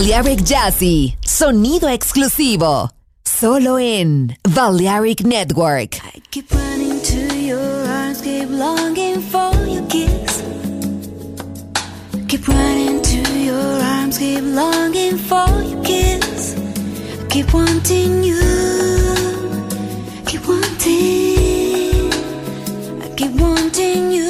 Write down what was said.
Balearic Jazzy, sonido exclusivo, solo en Balearic Network. I keep running to your arms, keep longing for your kiss. Keep running to your arms, keep longing for your kiss. Keep wanting you, keep wanting, I keep wanting you.